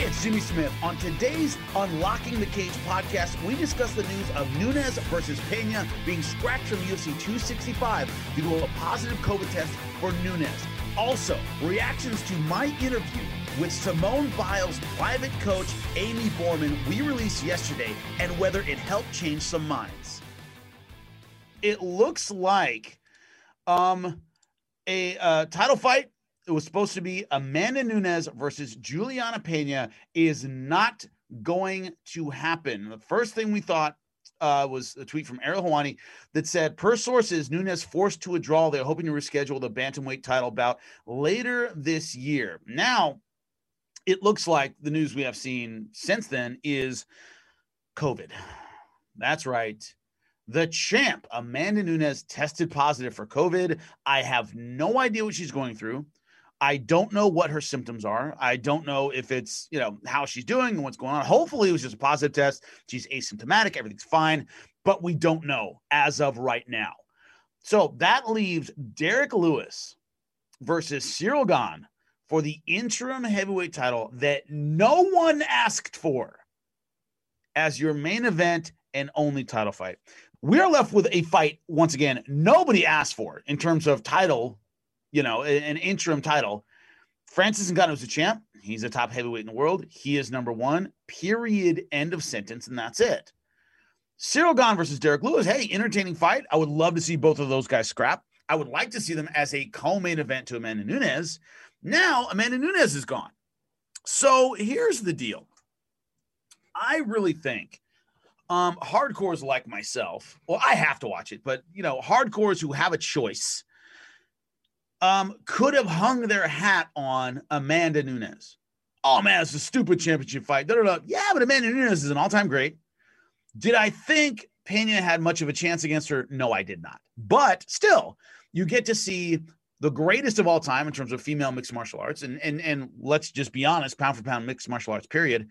Hey, it's Jimmy Smith. On today's Unlocking the Cage podcast, we discuss the news of Nunes versus Pena being scratched from UFC 265 due to a positive COVID test for Nunes. Also, reactions to my interview with Simone Biles' private coach, Aimee Boorman, we released yesterday, and whether it helped change some minds. It looks like um, a uh, title fight it was supposed to be Amanda Nunes versus Juliana Pena is not going to happen. The first thing we thought uh, was a tweet from Ariel Helwani that said, per sources, Nunes forced to a draw. They're hoping to reschedule the bantamweight title bout later this year. Now, it looks like the news we have seen since then is COVID. That's right. The champ, Amanda Nunes, tested positive for COVID. I have no idea what she's going through. I don't know what her symptoms are. I don't know if it's, you know, how she's doing and what's going on. Hopefully, it was just a positive test. She's asymptomatic. Everything's fine, but we don't know as of right now. So that leaves Derrick Lewis versus Ciryl Gane for the interim heavyweight title that no one asked for as your main event and only title fight. We are left with a fight, once again, nobody asked for in terms of title you know, an interim title. Francis Ngannou is a champ. He's a top heavyweight in the world. He is number one. Period. End of sentence, and that's it. Ciryl Gane versus Derrick Lewis. Hey, entertaining fight. I would love to see both of those guys scrap. I would like to see them as a co-main event to Amanda Nunes. Now Amanda Nunes is gone. So here's the deal. I really think um, hardcores like myself, well, I have to watch it, but you know, hardcores who have a choice um, could have hung their hat on Amanda Nunes. Oh man, it's a stupid championship fight. Da, da, da. Yeah, but Amanda Nunes is an all-time great. Did I think Pena had much of a chance against her? No, I did not. But still, you get to see the greatest of all time in terms of female mixed martial arts, and and and let's just be honest, pound for pound mixed martial arts. Period.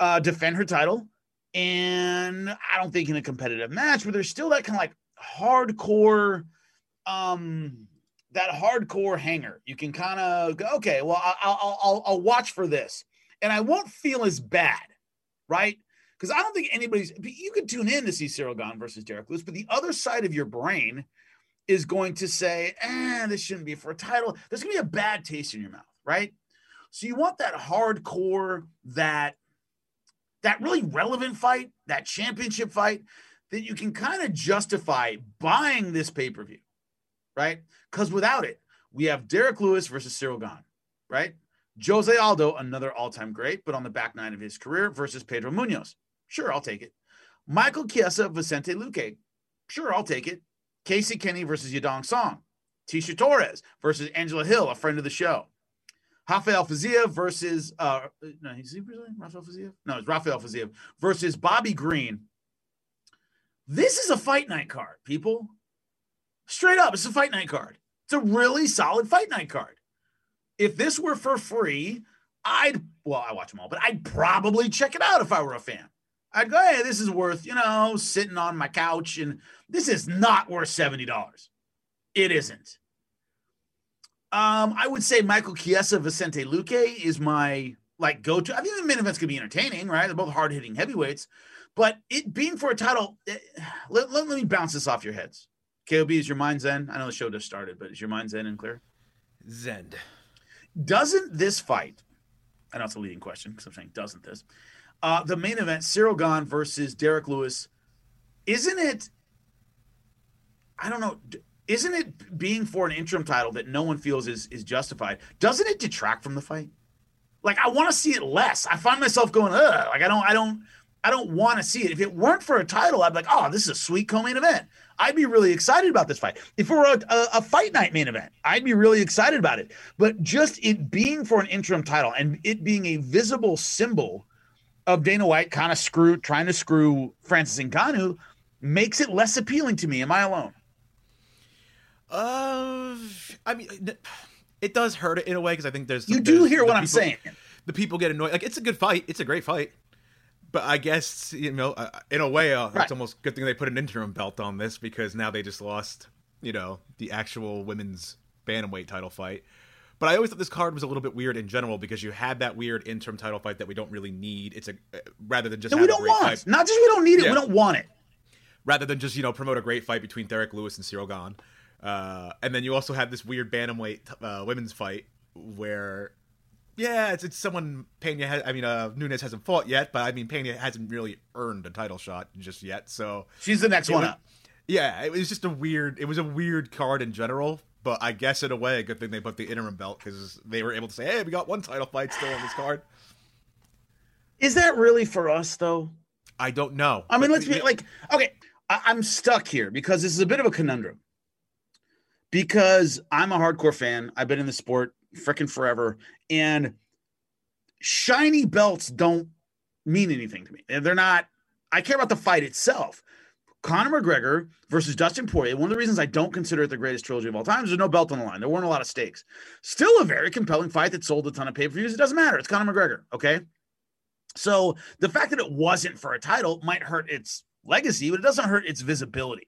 Uh, defend her title, and I don't think in a competitive match, but there's still that kind of like hardcore um that hardcore hanger. You can kind of go, okay, well, I'll, I'll, I'll, watch for this, and I won't feel as bad, right? Because I don't think anybody's. You could tune in to see Ciryl Gane versus Derrick Lewis, but the other side of your brain is going to say, "eh, this shouldn't be for a title." There's gonna be a bad taste in your mouth, right? So you want that hardcore, that that really relevant fight, that championship fight that you can kind of justify buying this pay per view right? Because without it, we have Derrick Lewis versus Ciryl Gane, right? Jose Aldo, another all-time great, but on the back nine of his career versus Pedro Munhoz. Sure, I'll take it. Michael Chiesa, Vicente Luque. Sure, I'll take it. Casey Kenney versus Yadong Song. Tecia Torres versus Angela Hill, a friend of the show. Rafael Fiziev versus uh no, is he Brazilian? Rafael Fiziev? No, it's Rafael Fiziev versus Bobby Green. This is a fight night card, people. Straight up, it's a fight night card. It's a really solid fight night card. If this were for free, I'd well, I watch them all, but I'd probably check it out if I were a fan. I'd go, hey, this is worth, you know, sitting on my couch, and this is not worth $70. It isn't. Um, I would say Michael Chiesa Vicente Luque is my like go-to. I think the main event's gonna be entertaining, right? They're both hard-hitting heavyweights, but it being for a title, it, eh, let, let, let me bounce this off your heads. KOB, is your mind zen? I know the show just started, but is your mind zen and clear? Zen. Doesn't this fight, I know it's a leading question because I'm saying doesn't this, uh, the main event, Ciryl Gane versus Derrick Lewis, isn't it, I don't know, isn't it being for an interim title that no one feels is, is justified? Doesn't it detract from the fight? Like I want to see it less. I find myself going, ugh, like I don't, I don't, I don't want to see it. If it weren't for a title, I'd be like, oh, this is a sweet co-main event. I'd be really excited about this fight. If it were a, a, a, fight night main event, I'd be really excited about it. But just it being for an interim title and it being a visible symbol of Dana White kind of screw trying to screw Francis Ngannou makes it less appealing to me. Am I alone? Uh, I mean, it does hurt it in a way because I think there's you do hear what I'm saying. The people get annoyed. Like it's a good fight. It's a great fight but I guess you know, uh, in a way, uh, right. it's almost good thing they put an interim belt on this because now they just lost, you know, the actual women's bantamweight title fight. But I always thought this card was a little bit weird in general because you had that weird interim title fight that we don't really need. It's a uh, rather than just we don't want fight. not just we don't need it, yeah. we don't want it. Rather than just you know promote a great fight between Derrick Lewis and Ciryl Gane, uh, and then you also had this weird bantamweight uh, women's fight where yeah, it's, it's someone Pena. Has, I mean, uh, Nunes hasn't fought yet, but I mean, Pena hasn't really earned a title shot just yet. So she's the next one was, up. Yeah, it was just a weird. It was a weird card in general, but I guess in a way, a good thing they put the interim belt because they were able to say, "Hey, we got one title fight still on this card." Is that really for us though? I don't know. I mean, let's be like, okay, I, I'm stuck here because this is a bit of a conundrum. Because I'm a hardcore fan. I've been in the sport freaking forever. And shiny belts don't mean anything to me. They're not, I care about the fight itself. Conor McGregor versus Dustin Poirier. One of the reasons I don't consider it the greatest trilogy of all time is there's no belt on the line. There weren't a lot of stakes. Still a very compelling fight that sold a ton of pay per views. It doesn't matter. It's Conor McGregor. Okay. So the fact that it wasn't for a title might hurt its legacy, but it doesn't hurt its visibility.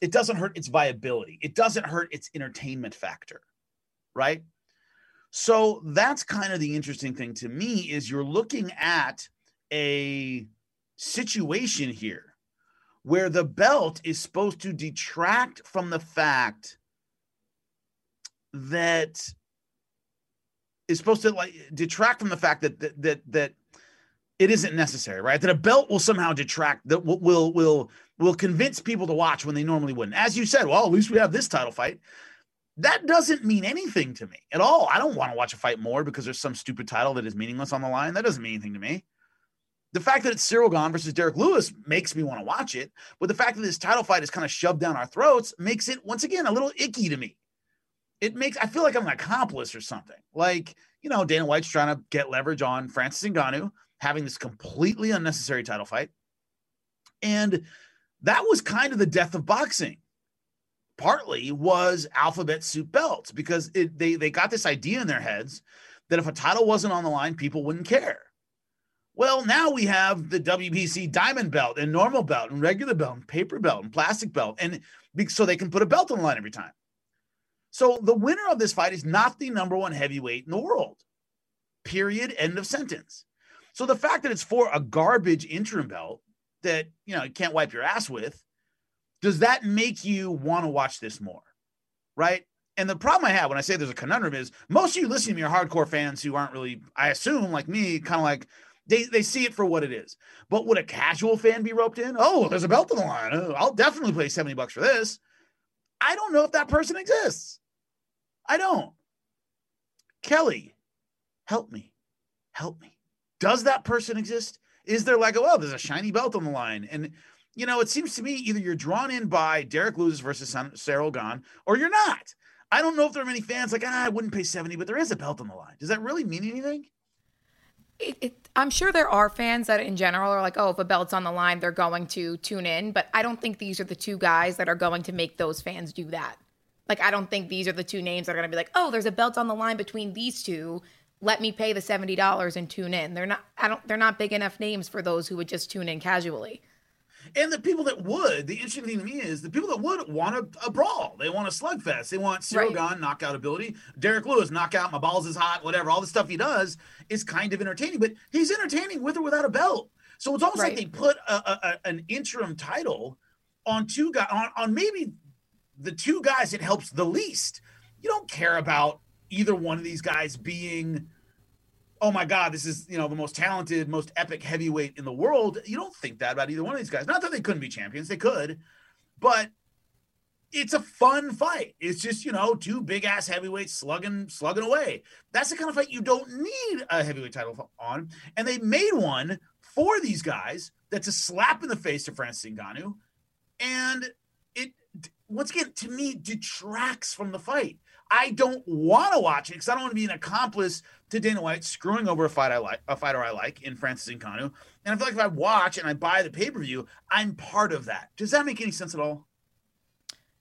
It doesn't hurt its viability. It doesn't hurt its entertainment factor. Right. So that's kind of the interesting thing to me is you're looking at a situation here where the belt is supposed to detract from the fact that is supposed to like detract from the fact that that that, that it isn't necessary, right? That a belt will somehow detract that will will will will convince people to watch when they normally wouldn't. As you said, well, at least we have this title fight that doesn't mean anything to me at all. I don't want to watch a fight more because there's some stupid title that is meaningless on the line. That doesn't mean anything to me. The fact that it's Ciryl Gane versus Derrick Lewis makes me want to watch it, but the fact that this title fight is kind of shoved down our throats makes it once again a little icky to me. It makes I feel like I'm an accomplice or something. Like you know, Dana White's trying to get leverage on Francis Ngannou having this completely unnecessary title fight, and that was kind of the death of boxing partly was alphabet soup belts because it, they they got this idea in their heads that if a title wasn't on the line, people wouldn't care. Well, now we have the WBC diamond belt and normal belt and regular belt and paper belt and plastic belt, and so they can put a belt on the line every time. So the winner of this fight is not the number one heavyweight in the world. Period. End of sentence. So the fact that it's for a garbage interim belt that you know you can't wipe your ass with does that make you want to watch this more? Right. And the problem I have when I say there's a conundrum is most of you listening to me are hardcore fans who aren't really, I assume, like me, kind of like they, they see it for what it is. But would a casual fan be roped in? Oh, there's a belt on the line. Oh, I'll definitely pay 70 bucks for this. I don't know if that person exists. I don't. Kelly, help me. Help me. Does that person exist? Is there like, oh, well, there's a shiny belt on the line? And you know, it seems to me either you're drawn in by Derrick Lewis versus Ciryl Gane or you're not. I don't know if there are many fans like, ah, I wouldn't pay 70, but there is a belt on the line. Does that really mean anything? It, it, I'm sure there are fans that in general are like, oh, if a belt's on the line, they're going to tune in. But I don't think these are the two guys that are going to make those fans do that. Like, I don't think these are the two names that are going to be like, oh, there's a belt on the line between these two. Let me pay the seventy dollars and tune in. They're not. I don't. They're not big enough names for those who would just tune in casually. And the people that would, the interesting thing to me is the people that would want a, a brawl. They want a slugfest. They want Ciryl right. Gane knockout ability. Derrick Lewis knockout. My balls is hot. Whatever. All the stuff he does is kind of entertaining, but he's entertaining with or without a belt. So it's almost right. like they put a, a, an interim title on two guys on, on maybe the two guys it helps the least. You don't care about either one of these guys being oh my God, this is, you know, the most talented, most epic heavyweight in the world. You don't think that about either one of these guys. Not that they couldn't be champions, they could, but it's a fun fight. It's just, you know, two big ass heavyweights slugging, slugging away. That's the kind of fight you don't need a heavyweight title on. And they made one for these guys that's a slap in the face to Francis Ngannou. And it, once again, to me, detracts from the fight. I don't want to watch it because I don't want to be an accomplice to Dana White screwing over a fight I like, a fighter I like in Francis Ngannou. And I feel like if I watch and I buy the pay per view, I'm part of that. Does that make any sense at all?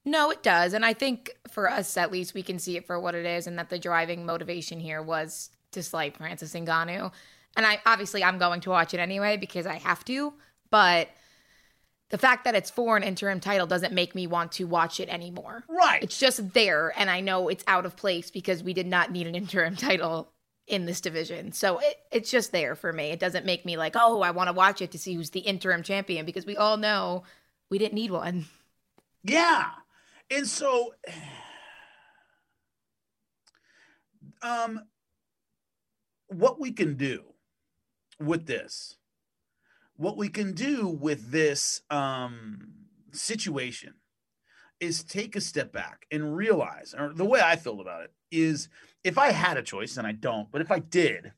No, it does. And I think for us, at least, we can see it for what it is, and that the driving motivation here was to slight Francis Ngannou. And I obviously I'm going to watch it anyway because I have to, but the fact that it's for an interim title doesn't make me want to watch it anymore. Right. It's just there, and I know it's out of place because we did not need an interim title in this division. So it, it's just there for me. It doesn't make me like, oh, I want to watch it to see who's the interim champion because we all know we didn't need one. Yeah. And so um what we can do with this what we can do with this um situation is take a step back and realize or the way I feel about it is if I had a choice and I don't but if I did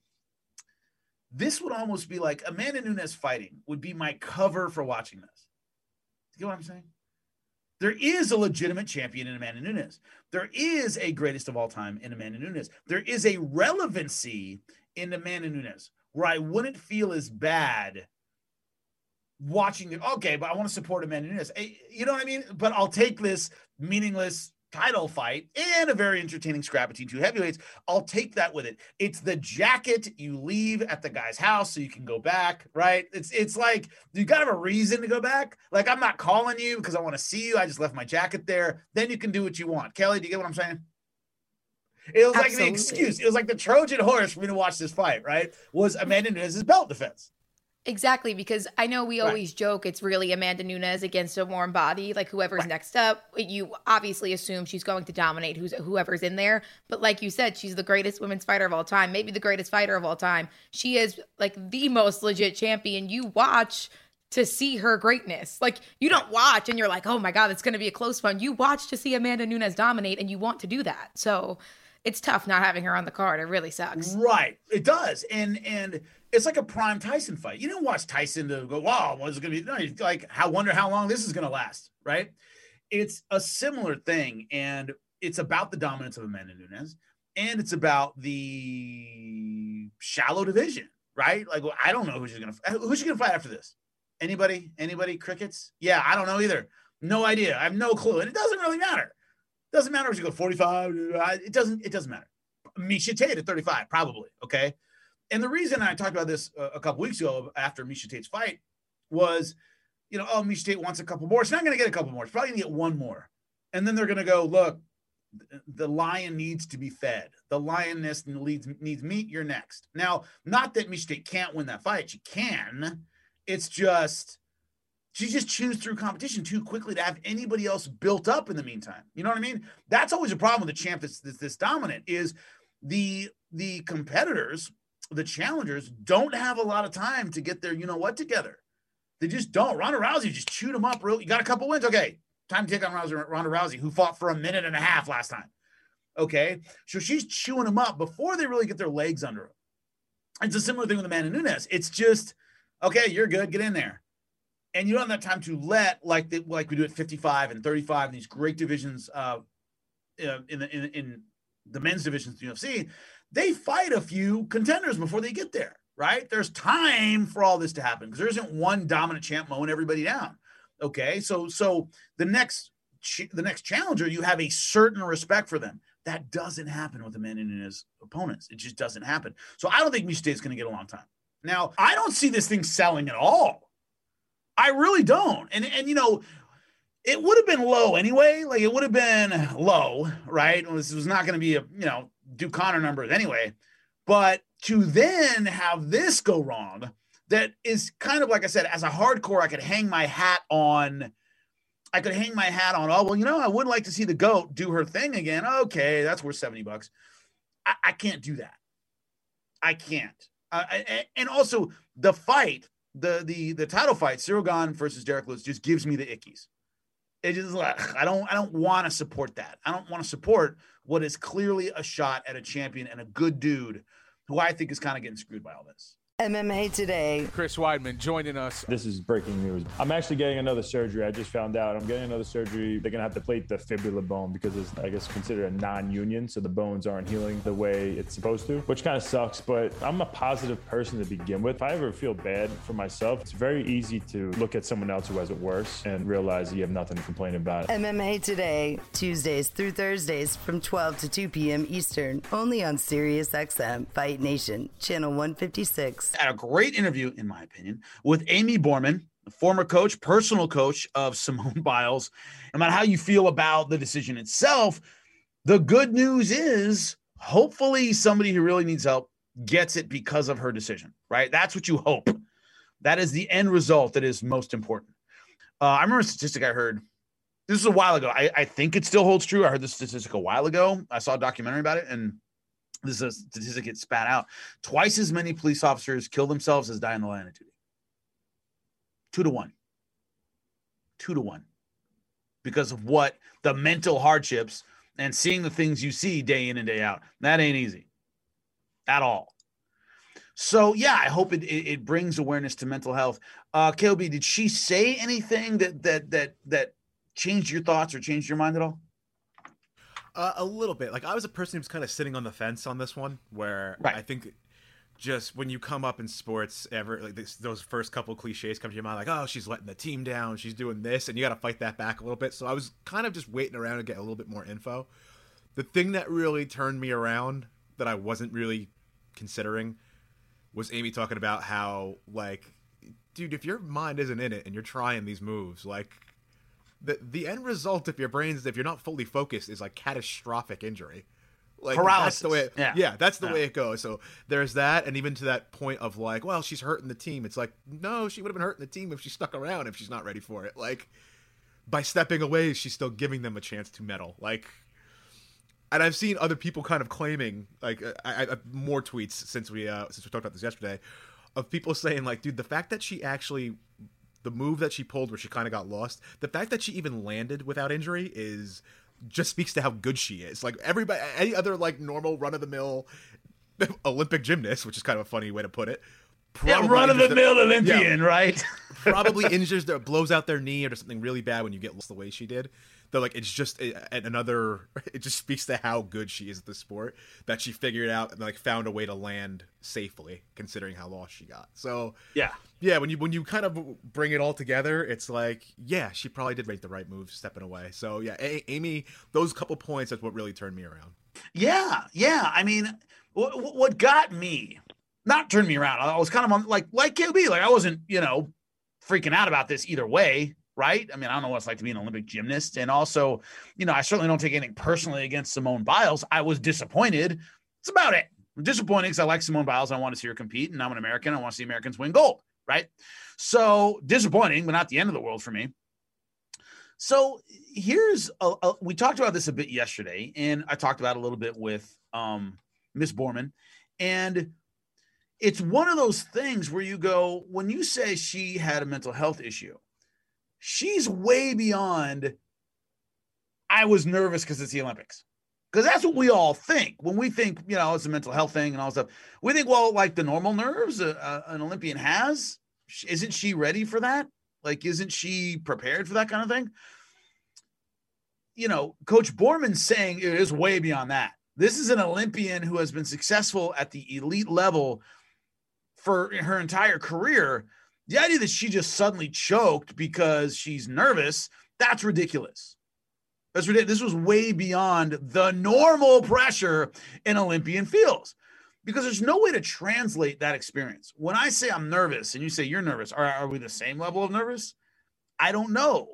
this would almost be like Amanda Nunes fighting would be my cover for watching this. You get what I'm saying? There is a legitimate champion in Amanda Nunes. There is a greatest of all time in Amanda Nunes. There is a relevancy in Amanda Nunes where I wouldn't feel as bad watching it. Okay, but I want to support Amanda Nunes. Eh, you know what I mean? But I'll take this meaningless title fight and a very entertaining scrap between two heavyweights. I'll take that with it. It's the jacket you leave at the guy's house so you can go back, right? It's it's like you gotta have a reason to go back. Like I'm not calling you because I want to see you. I just left my jacket there. Then you can do what you want. Kelly, do you get what I'm saying? It was Absolutely. like an excuse. It was like the Trojan horse for me to watch this fight, right? Was Amanda Nunes' belt defense. Exactly, because I know we always right. joke it's really Amanda Nunes against a warm body. Like whoever's right. next up, you obviously assume she's going to dominate who's whoever's in there. But like you said, she's the greatest women's fighter of all time, maybe the greatest fighter of all time. She is like the most legit champion. You watch to see her greatness. Like you don't watch and you're like, oh my god, it's going to be a close one. You watch to see Amanda Nunes dominate, and you want to do that. So it's tough not having her on the card. It really sucks. Right, it does, and and it's like a prime Tyson fight. You don't watch Tyson to go, wow, what's to be? No, like, I wonder how long this is going to last, right? It's a similar thing. And it's about the dominance of Amanda Nunes and it's about the shallow division, right? Like, well, I don't know who she's to, who's she to fight after this? Anybody? Anybody? Crickets? Yeah, I don't know either. No idea. I have no clue. And it doesn't really matter. Doesn't matter if you go 45. Uh, it doesn't, it doesn't matter. Miesha Tate at 35, probably. Okay and the reason I talked about this a, a couple weeks ago after Miesha Tate's fight was, you know, oh, Miesha Tate wants a couple more. She's not going to get a couple more. She's probably going to get one more. And then they're going to go, look, the lion needs to be fed. The lioness needs needs meat. You're next. Now, not that Miesha Tate can't win that fight. She can. It's just she just chews through competition too quickly to have anybody else built up in the meantime. You know what I mean? That's always a problem with the champ that's, that's this dominant is the the competitors the challengers don't have a lot of time to get their, you know what, together. They just don't. Ronda Rousey just chewed them up. Real, you got a couple wins. Okay, time to take on Ronda, Ronda Rousey, who fought for a minute and a half last time. Okay, so she's chewing them up before they really get their legs under them. It's a similar thing with Amanda Nunes. It's just, okay, you're good, get in there, and you don't have that time to let like the, like we do at 55 and 35 these great divisions uh, in the in, in the men's divisions the UFC they fight a few contenders before they get there, right? There's time for all this to happen because there isn't one dominant champ mowing everybody down. Okay, so so the next the next challenger, you have a certain respect for them. That doesn't happen with Amanda and his opponents. It just doesn't happen. So I don't think Miesha is going to get a long time. Now I don't see this thing selling at all. I really don't. And and you know, it would have been low anyway. Like it would have been low, right? This was not going to be a you know do Conor numbers anyway. But to then have this go wrong, that is kind of like I said, as a hardcore, I could hang my hat on. I could hang my hat on. Oh well, you know, I would like to see the goat do her thing again. Okay, that's worth seventy bucks. I, I can't do that. I can't. Uh, and also the fight, the the the title fight, Gane versus Derrick Lewis, just gives me the ickies. It just like I don't I don't want to support that. I don't want to support what is clearly a shot at a champion and a good dude who I think is kind of getting screwed by all this. MMA Today. Chris Weidman joining us. This is breaking news. I'm actually getting another surgery. I just found out I'm getting another surgery. They're going to have to plate the fibula bone because it's, I guess, considered a non union. So the bones aren't healing the way it's supposed to, which kind of sucks. But I'm a positive person to begin with. If I ever feel bad for myself, it's very easy to look at someone else who has it worse and realize you have nothing to complain about. MMA Today, Tuesdays through Thursdays from 12 to 2 p.m. Eastern, only on SiriusXM Fight Nation, Channel 156 had a great interview, in my opinion, with Aimee Boorman the former coach, personal coach of Simone Biles. No matter how you feel about the decision itself, the good news is hopefully somebody who really needs help gets it because of her decision, right? That's what you hope. That is the end result that is most important. Uh, I remember a statistic I heard. This is a while ago. I, I think it still holds true. I heard this statistic a while ago. I saw a documentary about it, and this is a statistic it spat out. Twice as many police officers kill themselves as die in the line of duty. Two to one. Two to one. Because of what the mental hardships and seeing the things you see day in and day out. That ain't easy at all. So yeah, I hope it, it, it brings awareness to mental health. Uh, KLB, did she say anything that that that that changed your thoughts or changed your mind at all? Uh, a little bit. Like I was a person who was kind of sitting on the fence on this one, where right. I think just when you come up in sports, ever like this, those first couple cliches come to your mind, like oh she's letting the team down, she's doing this, and you got to fight that back a little bit. So I was kind of just waiting around to get a little bit more info. The thing that really turned me around that I wasn't really considering was Amy talking about how like dude if your mind isn't in it and you're trying these moves like the the end result if your brain's if you're not fully focused is like catastrophic injury like Paralysis. that's the way it, yeah. yeah that's the yeah. way it goes so there's that and even to that point of like well she's hurting the team it's like no she would have been hurting the team if she stuck around if she's not ready for it like by stepping away she's still giving them a chance to medal like and I've seen other people kind of claiming like I, I, more tweets since we uh, since we talked about this yesterday of people saying like, dude, the fact that she actually the move that she pulled where she kind of got lost, the fact that she even landed without injury is just speaks to how good she is. Like everybody, any other like normal run of the mill Olympic gymnast, which is kind of a funny way to put it. Yeah, run of the mill Olympian, yeah, right? probably injures their blows out their knee or does something really bad when you get lost the way she did that like it's just eh, another it just speaks to how good she is at the sport that she figured out and like found a way to land safely considering how lost she got. So yeah. yeah when you when you kind of bring it all together it's like yeah she probably did make the right move stepping away. So yeah a- amy those couple points that's what really turned me around. Yeah yeah i mean what, what got me not turned me around i was kind of on like like KLB like i wasn't you know freaking out about this either way right? I mean, I don't know what it's like to be an Olympic gymnast. And also, you know, I certainly don't take anything personally against Simone Biles. I was disappointed. It's about it. I'm disappointed because I like Simone Biles. I want to see her compete, and I'm an American. I want to see Americans win gold, right? So disappointing, but not the end of the world for me. So here's a, a, we talked about this a bit yesterday, and I talked about a little bit with um, Miss Boorman, and it's one of those things where you go when you say she had a mental health issue she's way beyond I was nervous because it's the Olympics. Because that's what we all think when we think, you know, it's a mental health thing and all stuff. We think, well, like the normal nerves uh, uh, an Olympian has, isn't she ready for that? Like, isn't she prepared for that kind of thing? You know, Coach Boorman's saying it is way beyond that. This is an Olympian who has been successful at the elite level for her entire career the idea that she just suddenly choked because she's nervous, that's ridiculous. That's ridiculous. This was way beyond the normal pressure in Olympian fields because there's no way to translate that experience. When I say I'm nervous and you say you're nervous, are, are we the same level of nervous? I don't know.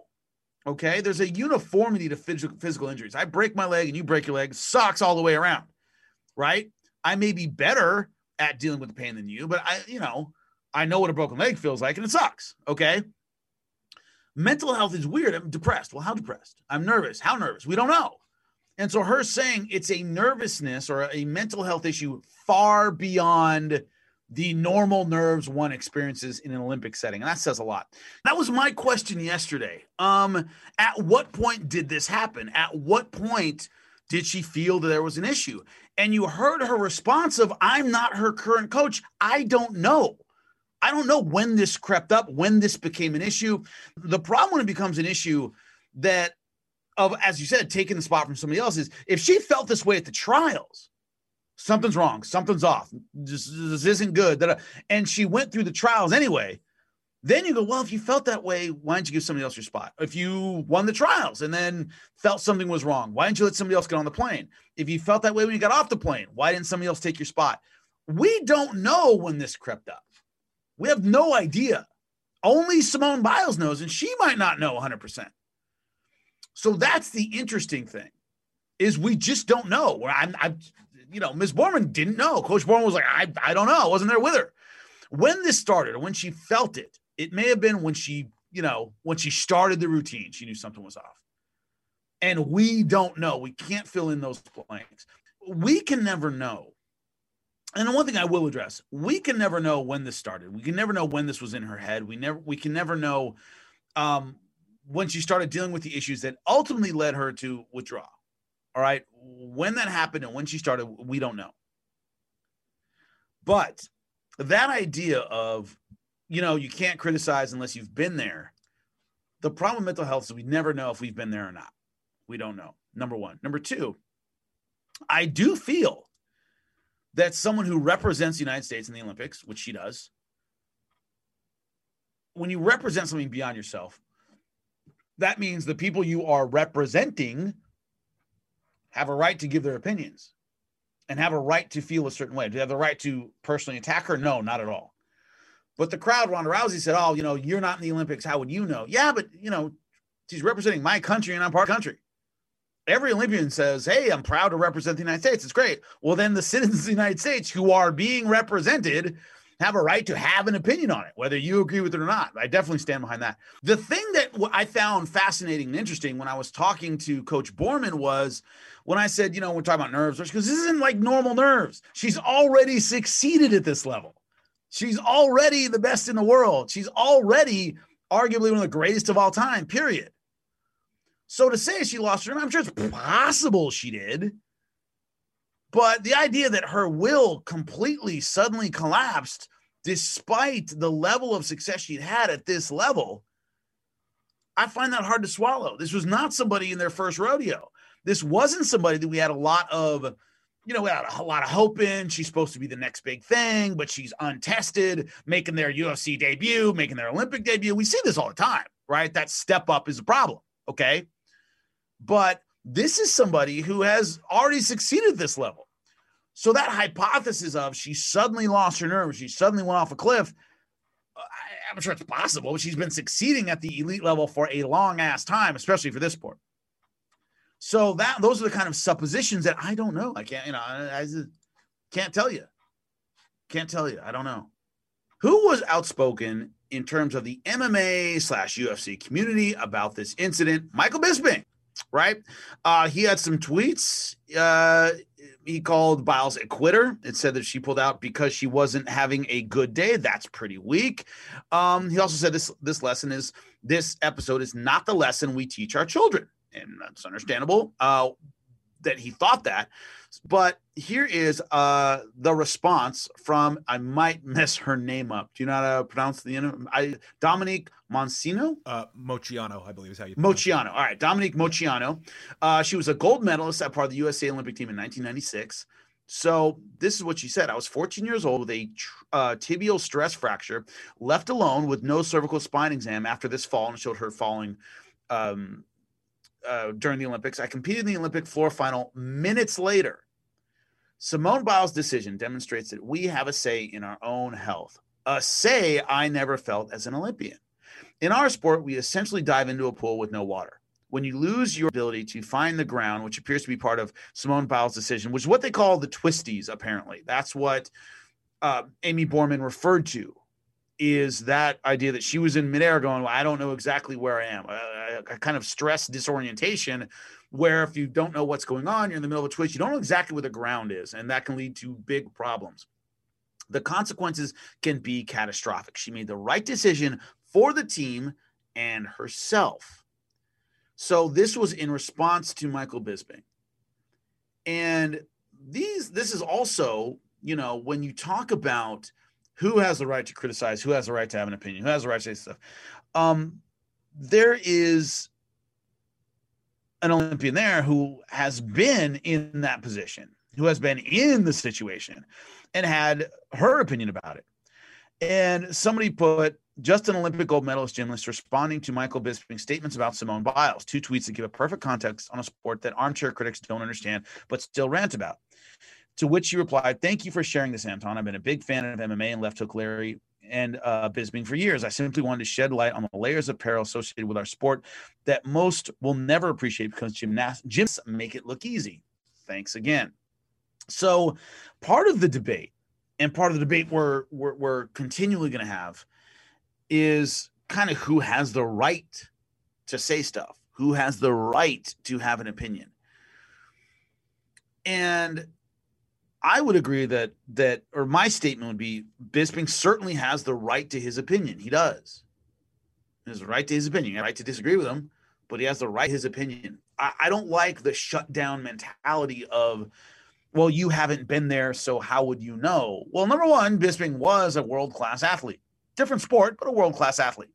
Okay. There's a uniformity to physical, injuries. I break my leg and you break your leg, sucks all the way around. Right. I may be better at dealing with the pain than you, but I, you know, I know what a broken leg feels like and it sucks. Okay. Mental health is weird. I'm depressed. Well, how depressed? I'm nervous. How nervous? We don't know. And so her saying it's a nervousness or a mental health issue far beyond the normal nerves one experiences in an Olympic setting. And that says a lot. That was my question yesterday. Um, at what point did this happen? At what point did she feel that there was an issue? And you heard her response of, I'm not her current coach. I don't know. I don't know when this crept up, when this became an issue. The problem when it becomes an issue that of, as you said, taking the spot from somebody else is if she felt this way at the trials, something's wrong, something's off, this, this isn't good. And she went through the trials anyway. Then you go, well, if you felt that way, why didn't you give somebody else your spot? If you won the trials and then felt something was wrong, why didn't you let somebody else get on the plane? If you felt that way when you got off the plane, why didn't somebody else take your spot? We don't know when this crept up. We have no idea. Only Simone Biles knows, and she might not know 100%. So that's the interesting thing is we just don't know. Where I'm, I, you know, Ms. Boorman didn't know. Coach Boorman was like, I, I don't know. I wasn't there with her. When this started, or when she felt it, it may have been when she, you know, when she started the routine, she knew something was off. And we don't know. We can't fill in those blanks. We can never know. And the one thing I will address, we can never know when this started. We can never know when this was in her head. We never we can never know um when she started dealing with the issues that ultimately led her to withdraw. All right. When that happened and when she started, we don't know. But that idea of, you know, you can't criticize unless you've been there. The problem with mental health is we never know if we've been there or not. We don't know. Number one. Number two, I do feel that someone who represents the United States in the Olympics, which she does, when you represent something beyond yourself, that means the people you are representing have a right to give their opinions and have a right to feel a certain way. Do they have the right to personally attack her? No, not at all. But the crowd, Ronda Rousey said, Oh, you know, you're not in the Olympics. How would you know? Yeah, but, you know, she's representing my country and I'm part of the country. Every Olympian says, Hey, I'm proud to represent the United States. It's great. Well, then the citizens of the United States who are being represented have a right to have an opinion on it, whether you agree with it or not. I definitely stand behind that. The thing that I found fascinating and interesting when I was talking to Coach Boorman was when I said, you know, we're talking about nerves, she goes, this isn't like normal nerves. She's already succeeded at this level. She's already the best in the world. She's already arguably one of the greatest of all time, period. So to say she lost her, I'm sure it's possible she did. But the idea that her will completely suddenly collapsed despite the level of success she'd had at this level, I find that hard to swallow. This was not somebody in their first rodeo. This wasn't somebody that we had a lot of, you know, we had a lot of hope in. She's supposed to be the next big thing, but she's untested, making their UFC debut, making their Olympic debut. We see this all the time, right? That step up is a problem. Okay. But this is somebody who has already succeeded this level. So that hypothesis of she suddenly lost her nerve, she suddenly went off a cliff. I, am sure it's possible. She's been succeeding at the elite level for a long ass time, especially for this sport. So that those are the kind of suppositions that I don't know. I can't, you know, I, I can't tell you. Can't tell you. I don't know. Who was outspoken in terms of the MMA slash UFC community about this incident? Michael Bisping right? Uh, he had some tweets. Uh, he called Biles a quitter. It said that she pulled out because she wasn't having a good day. That's pretty weak. Um, he also said this this lesson is this episode is not the lesson we teach our children, and that's understandable. Uh, that he thought that. But here is uh, the response from I might mess her name up. Do you know how to pronounce the name? I Dominique Moncino? Uh, Moceanu, I believe is how you. Moceanu. All right, Dominique Moceanu. Uh, she was a gold medalist at part of the USA Olympic team in 1996. So this is what she said. I was 14 years old with a uh, tibial stress fracture, left alone with no cervical spine exam after this fall, and showed her falling um, uh, during the Olympics. I competed in the Olympic floor final minutes later. Simone Biles' decision demonstrates that we have a say in our own health, a say I never felt as an Olympian. In our sport, we essentially dive into a pool with no water. When you lose your ability to find the ground, which appears to be part of Simone Biles' decision, which is what they call the twisties, apparently. That's what uh, Aimee Boorman referred to is that idea that she was in midair going, well, I don't know exactly where I am. A, kind of stress disorientation where if you don't know what's going on, you're in the middle of a twist, you don't know exactly where the ground is, and that can lead to big problems. The consequences can be catastrophic. She made the right decision for the team and herself. So this was in response to Michael Bisping. And these this is also, you know, when you talk about who has the right to criticize, who has the right to have an opinion, who has the right to say stuff. Um, there is an Olympian there who has been in that position, who has been in the situation and had her opinion about it. And somebody put just an Olympic gold medalist gymnast responding to Michael Bisping's statements about Simone Biles, two tweets that give a perfect context on a sport that armchair critics don't understand but still rant about. To which he replied, Thank you for sharing this, Anton. I've been a big fan of MMA and left hook Larry and uh, Bisping for years. I simply wanted to shed light on the layers of peril associated with our sport that most will never appreciate because gymnasts gyms make it look easy. Thanks again. So, part of the debate, and part of the debate we're we're, we're continually going to have, is kind of who has the right to say stuff, who has the right to have an opinion, and I would agree that that or my statement would be Bisping certainly has the right to his opinion. He does. He has the right to his opinion. He right to disagree with him, but he has the right his opinion. I, I don't like the shutdown mentality of, well, you haven't been there, so how would you know? Well, number one, Bisping was a world-class athlete. Different sport, but a world-class athlete.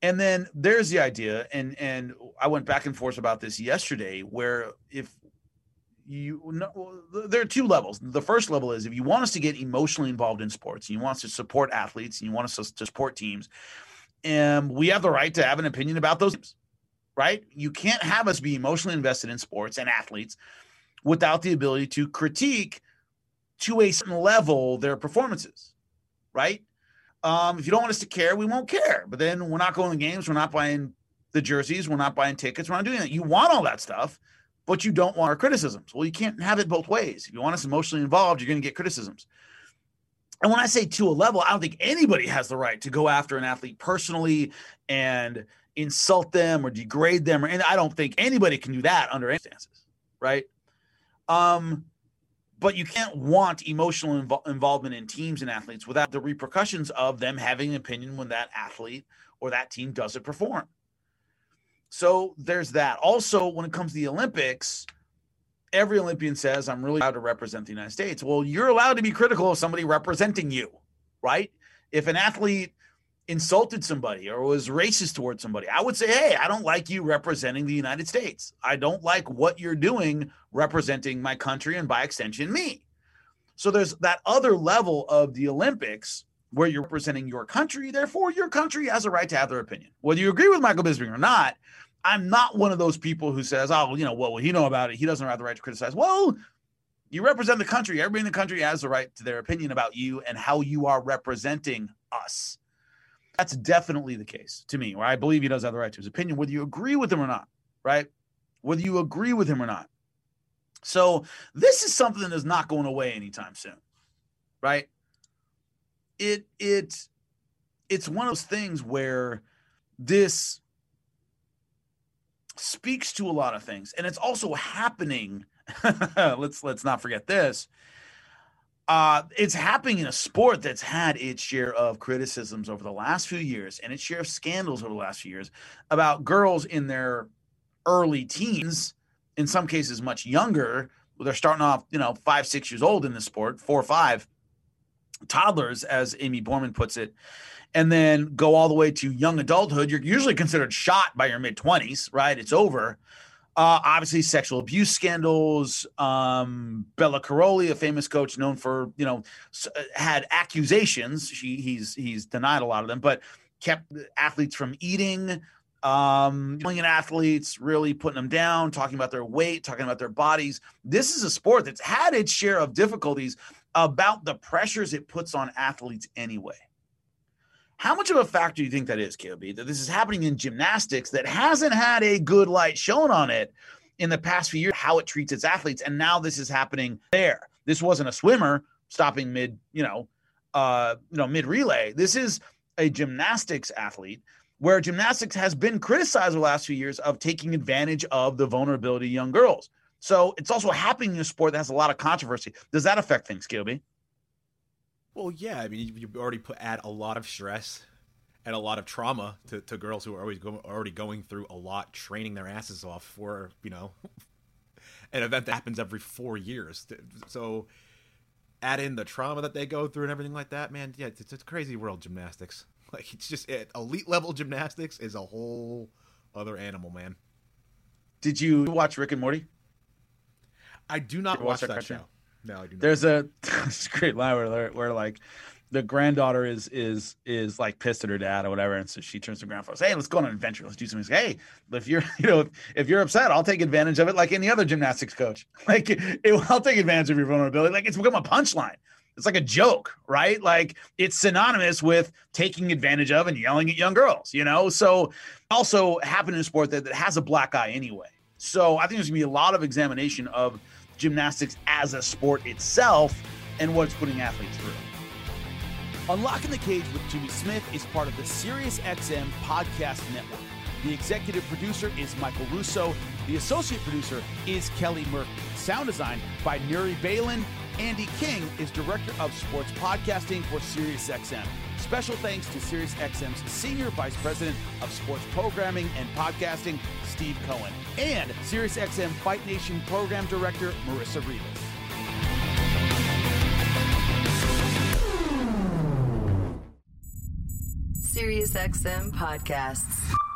And then there's the idea, and and I went back and forth about this yesterday, where if you know, there are two levels. The first level is if you want us to get emotionally involved in sports, you want us to support athletes, and you want us to support teams, and we have the right to have an opinion about those teams, right? You can't have us be emotionally invested in sports and athletes without the ability to critique to a certain level their performances, right? Um, if you don't want us to care, we won't care. But then we're not going to games, we're not buying the jerseys, we're not buying tickets, we're not doing that. You want all that stuff but you don't want our criticisms. Well, you can't have it both ways. If you want us emotionally involved, you're going to get criticisms. And when I say to a level, I don't think anybody has the right to go after an athlete personally and insult them or degrade them. Or, and I don't think anybody can do that under any circumstances, right? Um, but you can't want emotional invo- involvement in teams and athletes without the repercussions of them having an opinion when that athlete or that team doesn't perform. So there's that. Also, when it comes to the Olympics, every Olympian says, I'm really allowed to represent the United States. Well, you're allowed to be critical of somebody representing you, right? If an athlete insulted somebody or was racist towards somebody, I would say, hey, I don't like you representing the United States. I don't like what you're doing representing my country and by extension, me. So there's that other level of the Olympics where you're representing your country. Therefore, your country has a right to have their opinion. Whether you agree with Michael Bisping or not, I'm not one of those people who says, oh, you know, what will he know about it? He doesn't have the right to criticize. Well, you represent the country. Everybody in the country has the right to their opinion about you and how you are representing us. That's definitely the case to me, where I believe he does have the right to his opinion, whether you agree with him or not, right? Whether you agree with him or not. So this is something that is not going away anytime soon, right? It it it's one of those things where this speaks to a lot of things and it's also happening. Let's let's not forget this. Uh, it's happening in a sport that's had its share of criticisms over the last few years and its share of scandals over the last few years about girls in their early teens in some cases much younger they're starting off you know five six years old in the sport four or five toddlers, as Aimee Boorman puts it, and then go all the way to young adulthood, you're usually considered shot by your mid 20s, right? It's over. Uh, obviously, sexual abuse scandals. Um, Bela Karolyi, a famous coach known for you know uh, had accusations. She, he's he's denied a lot of them, but kept athletes from eating. Um, young athletes really putting them down, talking about their weight, talking about their bodies. This is a sport that's had its share of difficulties about the pressures it puts on athletes anyway. How much of a factor do you think that is, KOB, that this is happening in gymnastics that hasn't had a good light shown on it in the past few years, how it treats its athletes, and now this is happening there. This wasn't a swimmer stopping mid, you know, uh, you know, mid relay. This is a gymnastics athlete where gymnastics has been criticized the last few years of taking advantage of the vulnerability of young girls. So it's also happening in a sport that has a lot of controversy. Does that affect things, Gilby? Well, yeah. I mean, you, already put add a lot of stress and a lot of trauma to, to girls who are always go, already going through a lot, training their asses off for you know an event that happens every four years. So add in the trauma that they go through and everything like that, man. Yeah, it's, it's crazy world gymnastics. Like it's just it, elite level gymnastics is a whole other animal, man. Did you watch Rick and Morty? I do not watch, watch, that, that show. No, I do not. There's a great line where, where like the granddaughter is is is like pissed at her dad or whatever, and so she turns to grandfather, says, "Hey, let's go on an adventure. Let's do something." Hey, if you're you know if, if, you're upset, I'll take advantage of it, like any other gymnastics coach. Like it, I'll take advantage of your vulnerability. Like it's become a punchline. It's like a joke, right? Like it's synonymous with taking advantage of and yelling at young girls, you know? So also happen in a sport that, that has a black eye anyway. So I think there's gonna be a lot of examination of gymnastics as a sport itself and what it's putting athletes through. Unlocking the Cage with Jimmy Smith is part of the SiriusXM podcast network. The executive producer is Michael Russo. The associate producer is Kelly Murphy. Sound design by Nuri Balin. Andy King is director of sports podcasting for SiriusXM. Special thanks to SiriusXM's senior vice president of sports programming and podcasting, Steve Cohen, and SiriusXM Fight Nation program director, Marissa Rivas. SiriusXM podcasts.